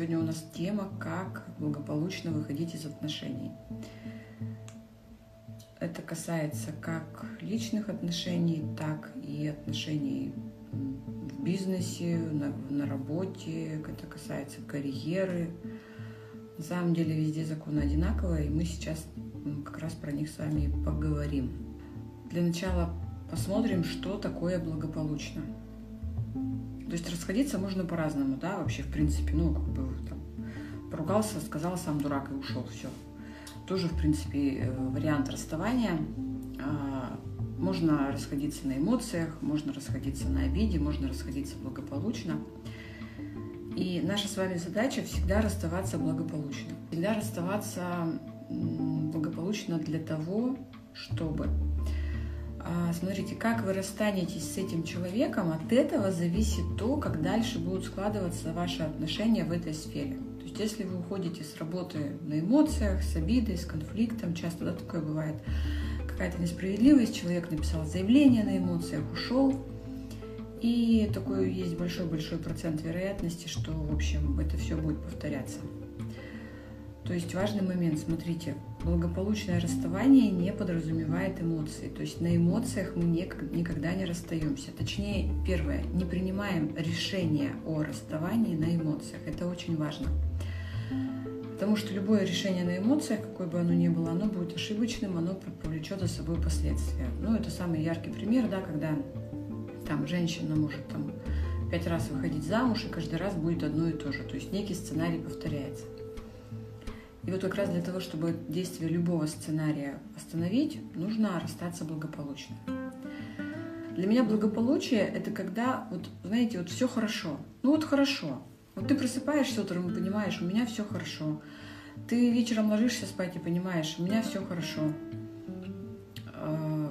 Сегодня у нас тема «Как благополучно выходить из отношений». Это касается как личных отношений, так и отношений в бизнесе, на, на работе, это касается карьеры. На самом деле везде законы одинаковые, и мы сейчас как раз про них с вами поговорим. Для начала посмотрим, что такое благополучно. То есть расходиться можно по-разному, да, вообще, в принципе, ну, как бы там, поругался, сказал сам дурак и ушел, все. Тоже, в принципе, э, вариант расставания. А, можно расходиться на эмоциях, можно расходиться на обиде, можно расходиться благополучно. И наша с вами задача всегда расставаться благополучно. Всегда расставаться благополучно для того, чтобы смотрите, как вы расстанетесь с этим человеком, от этого зависит то, как дальше будут складываться ваши отношения в этой сфере. То есть если вы уходите с работы на эмоциях, с обидой, с конфликтом, часто да, такое бывает, какая-то несправедливость, человек написал заявление на эмоциях, ушел, и такой есть большой-большой процент вероятности, что, в общем, это все будет повторяться. То есть важный момент, смотрите, благополучное расставание не подразумевает эмоции. То есть на эмоциях мы никогда не расстаемся. Точнее, первое, не принимаем решение о расставании на эмоциях. Это очень важно. Потому что любое решение на эмоциях, какое бы оно ни было, оно будет ошибочным, оно повлечет за собой последствия. Ну, это самый яркий пример, да, когда там женщина может там пять раз выходить замуж, и каждый раз будет одно и то же. То есть некий сценарий повторяется. И вот как раз для того, чтобы действие любого сценария остановить, нужно расстаться благополучно. Для меня благополучие – это когда, вот, знаете, вот все хорошо. Ну вот хорошо. Вот ты просыпаешься утром и понимаешь, у меня все хорошо. Ты вечером ложишься спать и понимаешь, у меня все хорошо. А,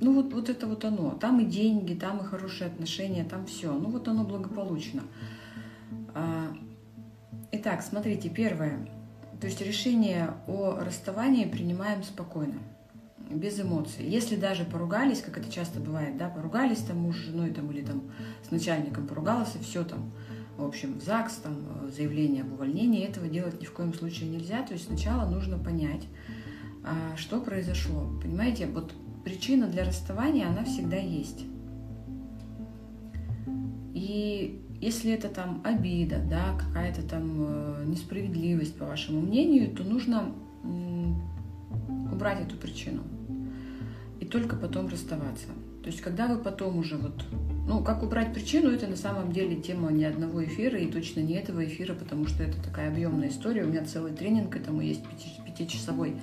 ну вот, вот это вот оно. Там и деньги, там и хорошие отношения, там все. Ну вот оно благополучно. А, итак, смотрите, первое – то есть решение о расставании принимаем спокойно, без эмоций. Если даже поругались, как это часто бывает, да, поругались там муж с женой там, или там с начальником поругался, все там, в общем, в ЗАГС, там, заявление об увольнении, этого делать ни в коем случае нельзя. То есть сначала нужно понять, а, что произошло. Понимаете, вот причина для расставания, она всегда есть. И если это там обида, да, какая-то там э, несправедливость, по вашему мнению, то нужно убрать эту причину и только потом расставаться. То есть, когда вы потом уже вот, ну, как убрать причину, это на самом деле тема не одного эфира и точно не этого эфира, потому что это такая объемная история. У меня целый тренинг этому есть пятичасовой.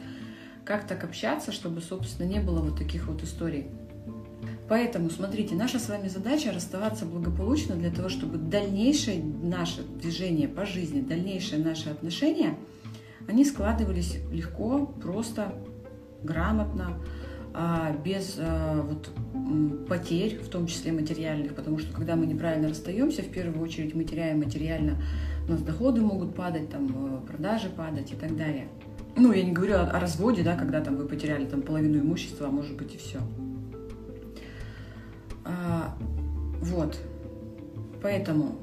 Как так общаться, чтобы, собственно, не было вот таких вот историй. Поэтому, смотрите, наша с вами задача расставаться благополучно для того, чтобы дальнейшее наше движение по жизни, дальнейшие наши отношения, они складывались легко, просто, грамотно, а, без а, вот, потерь, в том числе материальных, потому что когда мы неправильно расстаемся, в первую очередь мы теряем материально, у нас доходы могут падать, там, э, продажи падать и так далее. Ну, я не говорю о, о разводе, да, когда там вы потеряли там половину имущества, а может быть и все. А, вот. Поэтому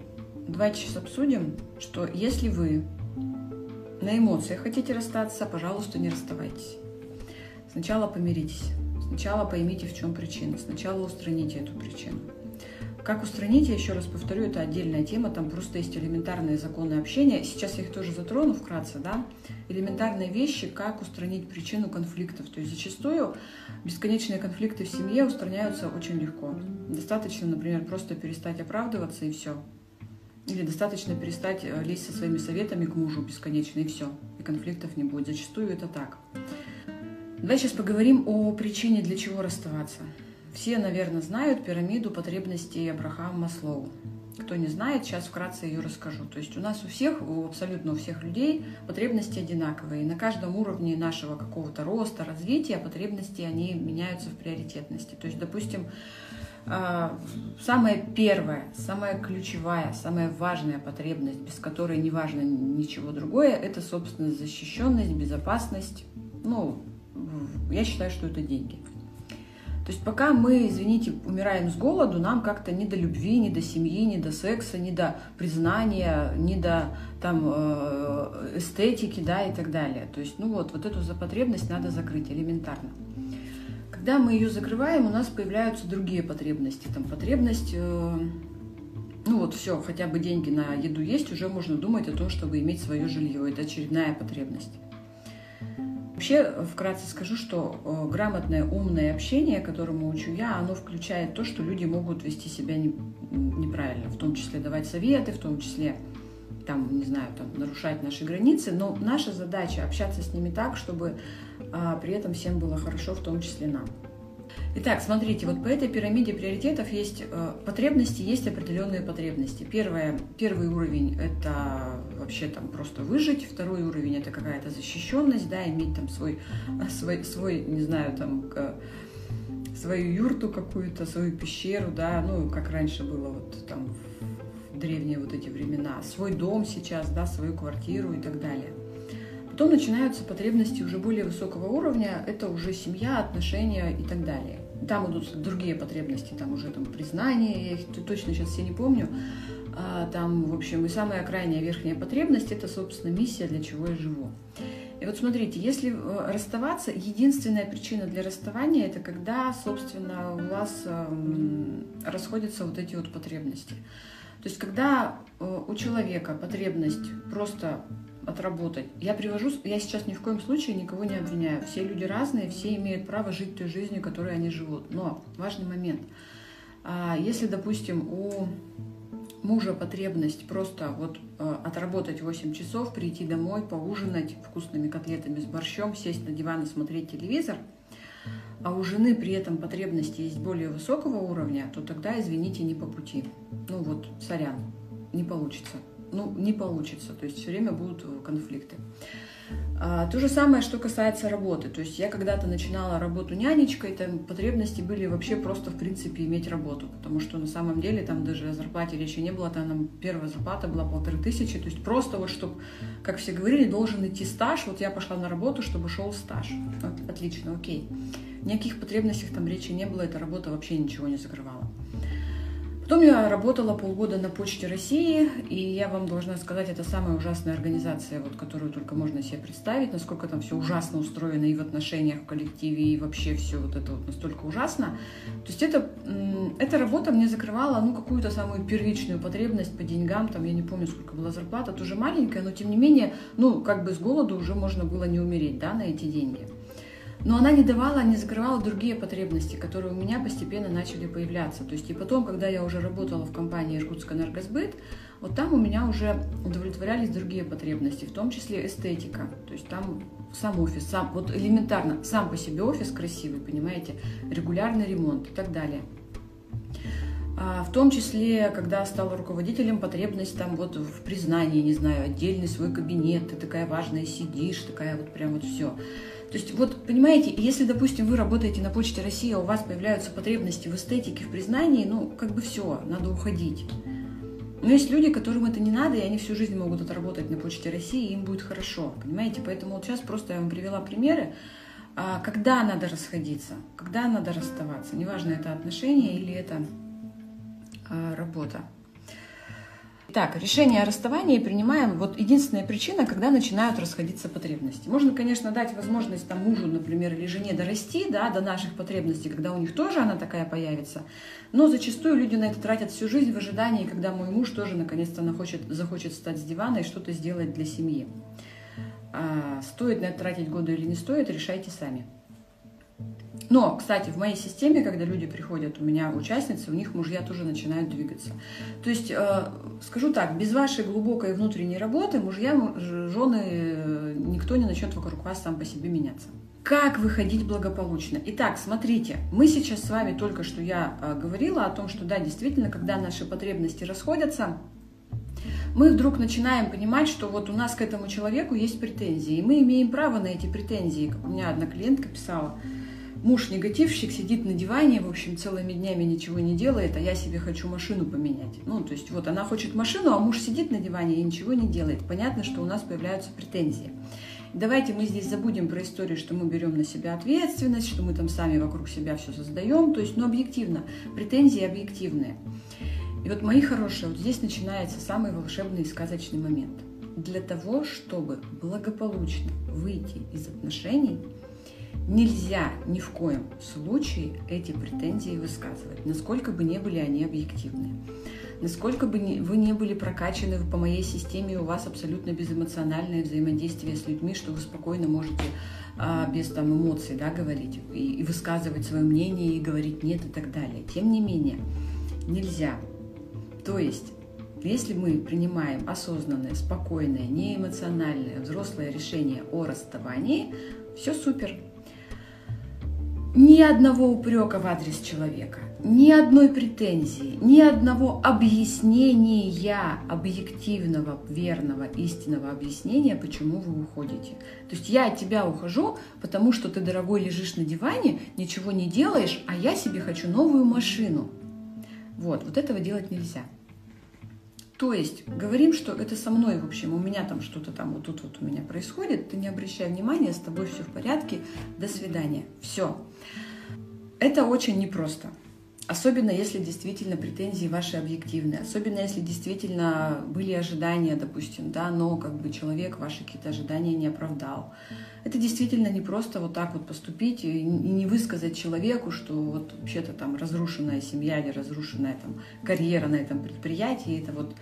давайте сейчас обсудим, что если вы на эмоциях хотите расстаться, пожалуйста, не расставайтесь. Сначала помиритесь. Сначала поймите, в чем причина. Сначала устраните эту причину. Как устранить, я еще раз повторю, это отдельная тема, там просто есть элементарные законы общения. Сейчас я их тоже затрону вкратце, да. Элементарные вещи, как устранить причину конфликтов. То есть зачастую бесконечные конфликты в семье устраняются очень легко. Достаточно, например, просто перестать оправдываться и все. Или достаточно перестать э, лезть со своими советами к мужу бесконечно и все. И конфликтов не будет. Зачастую это так. Давай сейчас поговорим о причине, для чего расставаться. Все, наверное, знают пирамиду потребностей Абрахама Маслоу. Кто не знает, сейчас вкратце ее расскажу. То есть у нас у всех, у абсолютно у всех людей потребности одинаковые. И на каждом уровне нашего какого-то роста, развития потребности, они меняются в приоритетности. То есть, допустим, а, самая первая, самая ключевая, самая важная потребность, без которой не важно ничего другое, это, собственно, защищенность, безопасность. Ну, я считаю, что это деньги. То есть пока мы, извините, умираем с голоду, нам как-то не до любви, не до семьи, не до секса, не до признания, не до там э, эстетики, да, и так далее. То есть, ну вот, вот эту потребность надо закрыть элементарно. Когда мы ее закрываем, у нас появляются другие потребности. Там потребность, э, ну вот все, хотя бы деньги на еду есть, уже можно думать о том, чтобы иметь свое жилье. Это очередная потребность. Вообще, вкратце скажу, что э, грамотное, умное общение, которому учу я, оно включает то, что люди могут вести себя не, неправильно, в том числе давать советы, в том числе там, не знаю, там, нарушать наши границы, но наша задача общаться с ними так, чтобы а, при этом всем было хорошо, в том числе нам. Итак, смотрите, вот по этой пирамиде приоритетов есть э, потребности, есть определенные потребности. Первое, первый уровень – это вообще там просто выжить, второй уровень – это какая-то защищенность, да, иметь там свой, свой, свой не знаю, там, свою юрту какую-то, свою пещеру, да, ну, как раньше было вот там в древние вот эти времена, свой дом сейчас, да, свою квартиру и так далее. Потом начинаются потребности уже более высокого уровня, это уже семья, отношения и так далее. Там идут другие потребности, там уже там признание, я их точно сейчас все не помню. А, там, в общем, и самая крайняя верхняя потребность – это, собственно, миссия, для чего я живу. И вот смотрите, если э, расставаться, единственная причина для расставания – это когда, собственно, у вас эм, расходятся вот эти вот потребности. То есть, когда э, у человека потребность просто отработать. Я привожу, я сейчас ни в коем случае никого не обвиняю. Все люди разные, все имеют право жить той жизнью, которой они живут. Но важный момент. А, если, допустим, у мужа потребность просто вот э, отработать 8 часов, прийти домой, поужинать вкусными котлетами с борщом, сесть на диван и смотреть телевизор, а у жены при этом потребности есть более высокого уровня, то тогда, извините, не по пути. Ну вот, сорян, не получится ну, не получится. То есть все время будут э, конфликты. А, то же самое, что касается работы. То есть я когда-то начинала работу нянечкой, там потребности были вообще просто, в принципе, иметь работу. Потому что на самом деле там даже о зарплате речи не было, там первая зарплата была полторы тысячи. То есть просто вот, чтобы, как все говорили, должен идти стаж. Вот я пошла на работу, чтобы шел стаж. Отлично, окей. Никаких потребностях там речи не было, эта работа вообще ничего не закрывала. Потом я работала полгода на Почте России, и я вам должна сказать, это самая ужасная организация, вот, которую только можно себе представить, насколько там все ужасно устроено и в отношениях в коллективе, и вообще все вот это вот настолько ужасно. То есть это, эта работа мне закрывала ну, какую-то самую первичную потребность по деньгам, там я не помню, сколько была зарплата, тоже маленькая, но тем не менее, ну, как бы с голоду уже можно было не умереть, да, на эти деньги. Но она не давала, не закрывала другие потребности, которые у меня постепенно начали появляться. То есть и потом, когда я уже работала в компании Иркутск энергосбыт, вот там у меня уже удовлетворялись другие потребности, в том числе эстетика. То есть там сам офис, сам, вот элементарно, сам по себе офис красивый, понимаете, регулярный ремонт и так далее. А в том числе, когда стала руководителем, потребность там вот в признании, не знаю, отдельный свой кабинет, ты такая важная сидишь, такая вот прям вот все. То есть вот, понимаете, если, допустим, вы работаете на Почте России, а у вас появляются потребности в эстетике, в признании, ну, как бы все, надо уходить. Но есть люди, которым это не надо, и они всю жизнь могут отработать на Почте России, и им будет хорошо, понимаете? Поэтому вот сейчас просто я вам привела примеры, а, когда надо расходиться, когда надо расставаться. Неважно, это отношения или это а, работа. Так, решение о расставании принимаем. Вот единственная причина, когда начинают расходиться потребности. Можно, конечно, дать возможность там мужу, например, или жене дорасти да, до наших потребностей, когда у них тоже она такая появится. Но зачастую люди на это тратят всю жизнь в ожидании, когда мой муж тоже наконец-то захочет, захочет встать с дивана и что-то сделать для семьи. А, стоит на это тратить годы или не стоит, решайте сами. Но, кстати, в моей системе, когда люди приходят, у меня участницы, у них мужья тоже начинают двигаться. То есть, э, скажу так, без вашей глубокой внутренней работы мужья, жены, э, никто не начнет вокруг вас сам по себе меняться. Как выходить благополучно? Итак, смотрите, мы сейчас с вами только что я э, говорила о том, что да, действительно, когда наши потребности расходятся, мы вдруг начинаем понимать, что вот у нас к этому человеку есть претензии, и мы имеем право на эти претензии. У меня одна клиентка писала, муж-негативщик сидит на диване, в общем, целыми днями ничего не делает, а я себе хочу машину поменять. Ну, то есть вот она хочет машину, а муж сидит на диване и ничего не делает. Понятно, что у нас появляются претензии. давайте мы здесь забудем про историю, что мы берем на себя ответственность, что мы там сами вокруг себя все создаем. То есть, ну, объективно, претензии объективные. И вот, мои хорошие, вот здесь начинается самый волшебный и сказочный момент. Для того, чтобы благополучно выйти из отношений, нельзя ни в коем случае эти претензии высказывать, насколько бы не были они объективны. Насколько бы вы не были прокачаны по моей системе, у вас абсолютно безэмоциональное взаимодействие с людьми, что вы спокойно можете а, без там, эмоций да, говорить и, и высказывать свое мнение и говорить нет и так далее. Тем не менее, нельзя. То есть если мы принимаем осознанное, спокойное, неэмоциональное, взрослое решение о расставании, все супер. Ни одного упрека в адрес человека, ни одной претензии, ни одного объяснения, объективного, верного, истинного объяснения, почему вы уходите. То есть я от тебя ухожу, потому что ты, дорогой, лежишь на диване, ничего не делаешь, а я себе хочу новую машину. Вот, вот этого делать нельзя. То есть говорим, что это со мной, в общем, у меня там что-то там вот тут вот у меня происходит, ты не обращай внимания, с тобой все в порядке, до свидания. Все. Это очень непросто. Особенно если действительно претензии ваши объективные, особенно если действительно были ожидания, допустим, да, но как бы человек ваши какие-то ожидания не оправдал. Это действительно не просто вот так вот поступить и не высказать человеку, что вот вообще-то там разрушенная семья или разрушенная там карьера на этом предприятии, это вот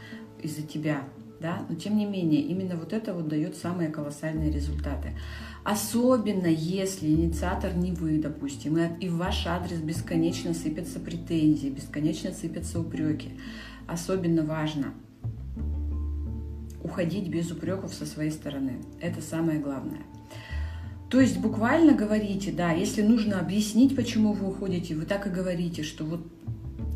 из-за тебя, да, но тем не менее именно вот это вот дает самые колоссальные результаты. Особенно если инициатор не вы, допустим, и в ваш адрес бесконечно сыпятся претензии, бесконечно сыпятся упреки. Особенно важно уходить без упреков со своей стороны. Это самое главное. То есть буквально говорите, да, если нужно объяснить, почему вы уходите, вы так и говорите, что вот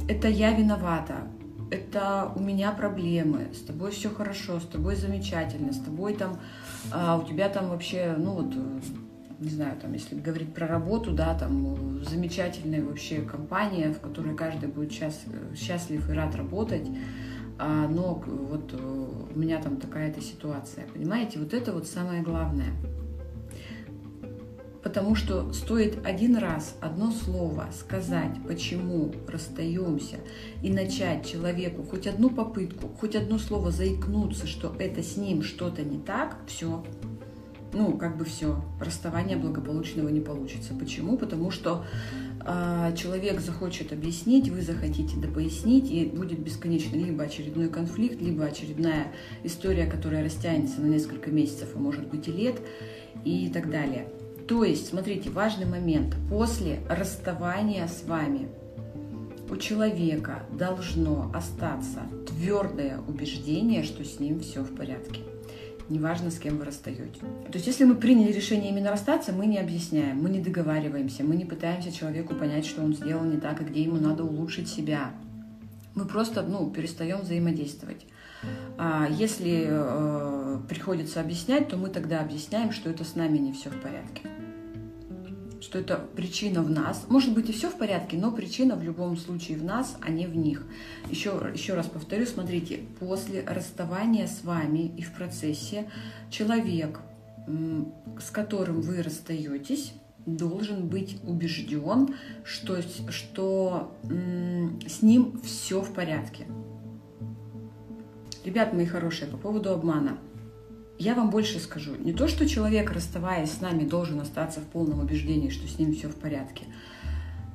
это я виновата, это у меня проблемы, с тобой все хорошо, с тобой замечательно, с тобой там, а, у тебя там вообще, ну вот, не знаю, там, если говорить про работу, да, там замечательная вообще компания, в которой каждый будет счаст, счастлив и рад работать, а, но вот у меня там такая-то ситуация, понимаете, вот это вот самое главное – потому что стоит один раз одно слово сказать, почему расстаемся, и начать человеку хоть одну попытку, хоть одно слово заикнуться, что это с ним что-то не так, все. Ну, как бы все, расставания благополучного не получится. Почему? Потому что э, человек захочет объяснить, вы захотите допояснить, и будет бесконечно либо очередной конфликт, либо очередная история, которая растянется на несколько месяцев, а может быть и лет, и так далее. То есть, смотрите, важный момент. После расставания с вами у человека должно остаться твердое убеждение, что с ним все в порядке. Неважно, с кем вы расстаете. То есть, если мы приняли решение именно расстаться, мы не объясняем, мы не договариваемся, мы не пытаемся человеку понять, что он сделал не так и где ему надо улучшить себя. Мы просто ну, перестаем взаимодействовать. А если э, приходится объяснять, то мы тогда объясняем, что это с нами не все в порядке что это причина в нас. Может быть и все в порядке, но причина в любом случае в нас, а не в них. Еще, еще раз повторю, смотрите, после расставания с вами и в процессе человек, с которым вы расстаетесь, должен быть убежден, что, что с ним все в порядке. Ребят мои хорошие, по поводу обмана – я вам больше скажу. Не то, что человек, расставаясь с нами, должен остаться в полном убеждении, что с ним все в порядке.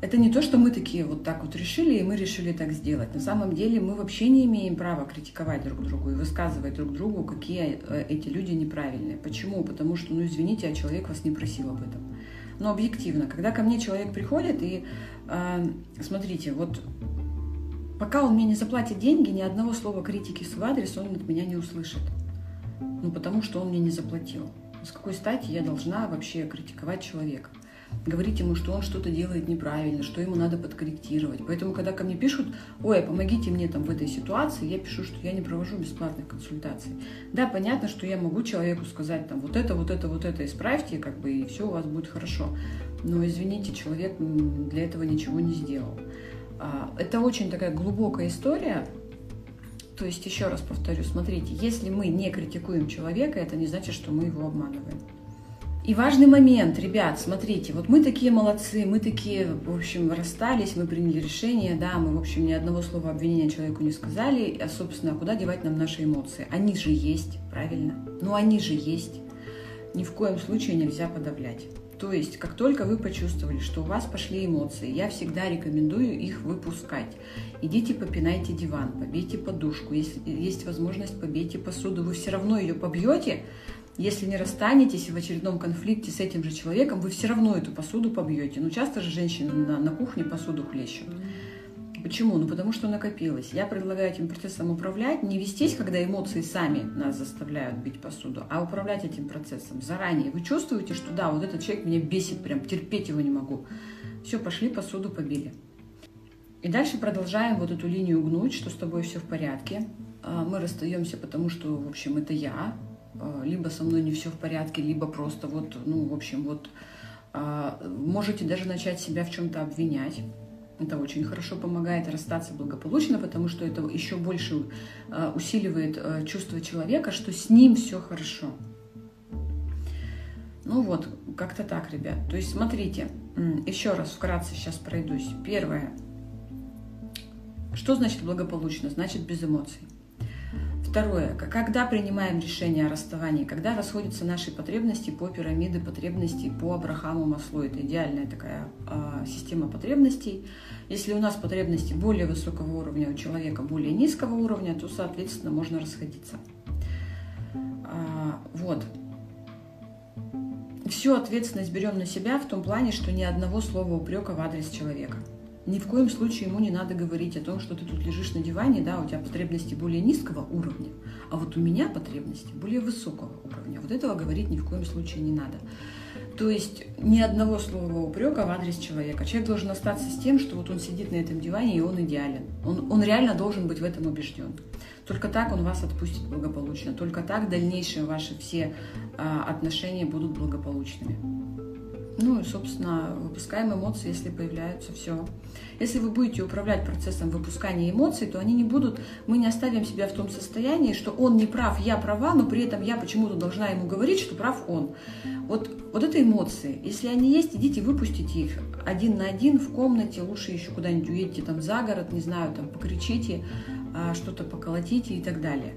Это не то, что мы такие вот так вот решили, и мы решили так сделать. На самом деле мы вообще не имеем права критиковать друг друга и высказывать друг другу, какие э, эти люди неправильные. Почему? Потому что, ну извините, а человек вас не просил об этом. Но объективно, когда ко мне человек приходит и, э, смотрите, вот пока он мне не заплатит деньги, ни одного слова критики в свой адрес он от меня не услышит. Ну, потому что он мне не заплатил. С какой стати я должна вообще критиковать человека? Говорить ему, что он что-то делает неправильно, что ему надо подкорректировать. Поэтому, когда ко мне пишут, ой, а помогите мне там в этой ситуации, я пишу, что я не провожу бесплатных консультаций. Да, понятно, что я могу человеку сказать, там, вот это, вот это, вот это исправьте, как бы, и все у вас будет хорошо. Но, извините, человек для этого ничего не сделал. А, это очень такая глубокая история, то есть, еще раз повторю, смотрите, если мы не критикуем человека, это не значит, что мы его обманываем. И важный момент, ребят, смотрите, вот мы такие молодцы, мы такие, в общем, расстались, мы приняли решение, да, мы, в общем, ни одного слова обвинения человеку не сказали, а, собственно, куда девать нам наши эмоции? Они же есть, правильно? Ну, они же есть. Ни в коем случае нельзя подавлять. То есть, как только вы почувствовали, что у вас пошли эмоции, я всегда рекомендую их выпускать. Идите попинайте диван, побейте подушку, если есть возможность, побейте посуду. Вы все равно ее побьете, если не расстанетесь в очередном конфликте с этим же человеком, вы все равно эту посуду побьете. Ну, часто же женщины на, на кухне посуду хлещут. Почему? Ну, потому что накопилось. Я предлагаю этим процессом управлять, не вестись, когда эмоции сами нас заставляют бить посуду, а управлять этим процессом заранее. Вы чувствуете, что да, вот этот человек меня бесит, прям терпеть его не могу. Все, пошли, посуду побили. И дальше продолжаем вот эту линию гнуть, что с тобой все в порядке. А, мы расстаемся, потому что, в общем, это я, а, либо со мной не все в порядке, либо просто вот, ну, в общем, вот а, можете даже начать себя в чем-то обвинять. Это очень хорошо помогает расстаться благополучно, потому что это еще больше а, усиливает чувство человека, что с ним все хорошо. Ну вот, как-то так, ребят. То есть, смотрите, еще раз вкратце сейчас пройдусь. Первое. Что значит благополучно? Значит без эмоций. Второе. Когда принимаем решение о расставании, когда расходятся наши потребности по пирамиде потребностей по Абрахаму Маслу. Это идеальная такая э, система потребностей. Если у нас потребности более высокого уровня, у человека более низкого уровня, то, соответственно, можно расходиться. А, вот. Всю ответственность берем на себя в том плане, что ни одного слова упрека в адрес человека – ни в коем случае ему не надо говорить о том, что ты тут лежишь на диване, да, у тебя потребности более низкого уровня, а вот у меня потребности более высокого уровня. Вот этого говорить ни в коем случае не надо. То есть ни одного слова упрека в адрес человека. Человек должен остаться с тем, что вот он сидит на этом диване и он идеален. Он, он реально должен быть в этом убежден. Только так он вас отпустит благополучно. Только так дальнейшие ваши все а, отношения будут благополучными. Ну и, собственно, выпускаем эмоции, если появляются, все. Если вы будете управлять процессом выпускания эмоций, то они не будут, мы не оставим себя в том состоянии, что он не прав, я права, но при этом я почему-то должна ему говорить, что прав он. Вот, вот это эмоции. Если они есть, идите выпустите их один на один в комнате, лучше еще куда-нибудь уедете там за город, не знаю, там покричите, а, что-то поколотите и так далее.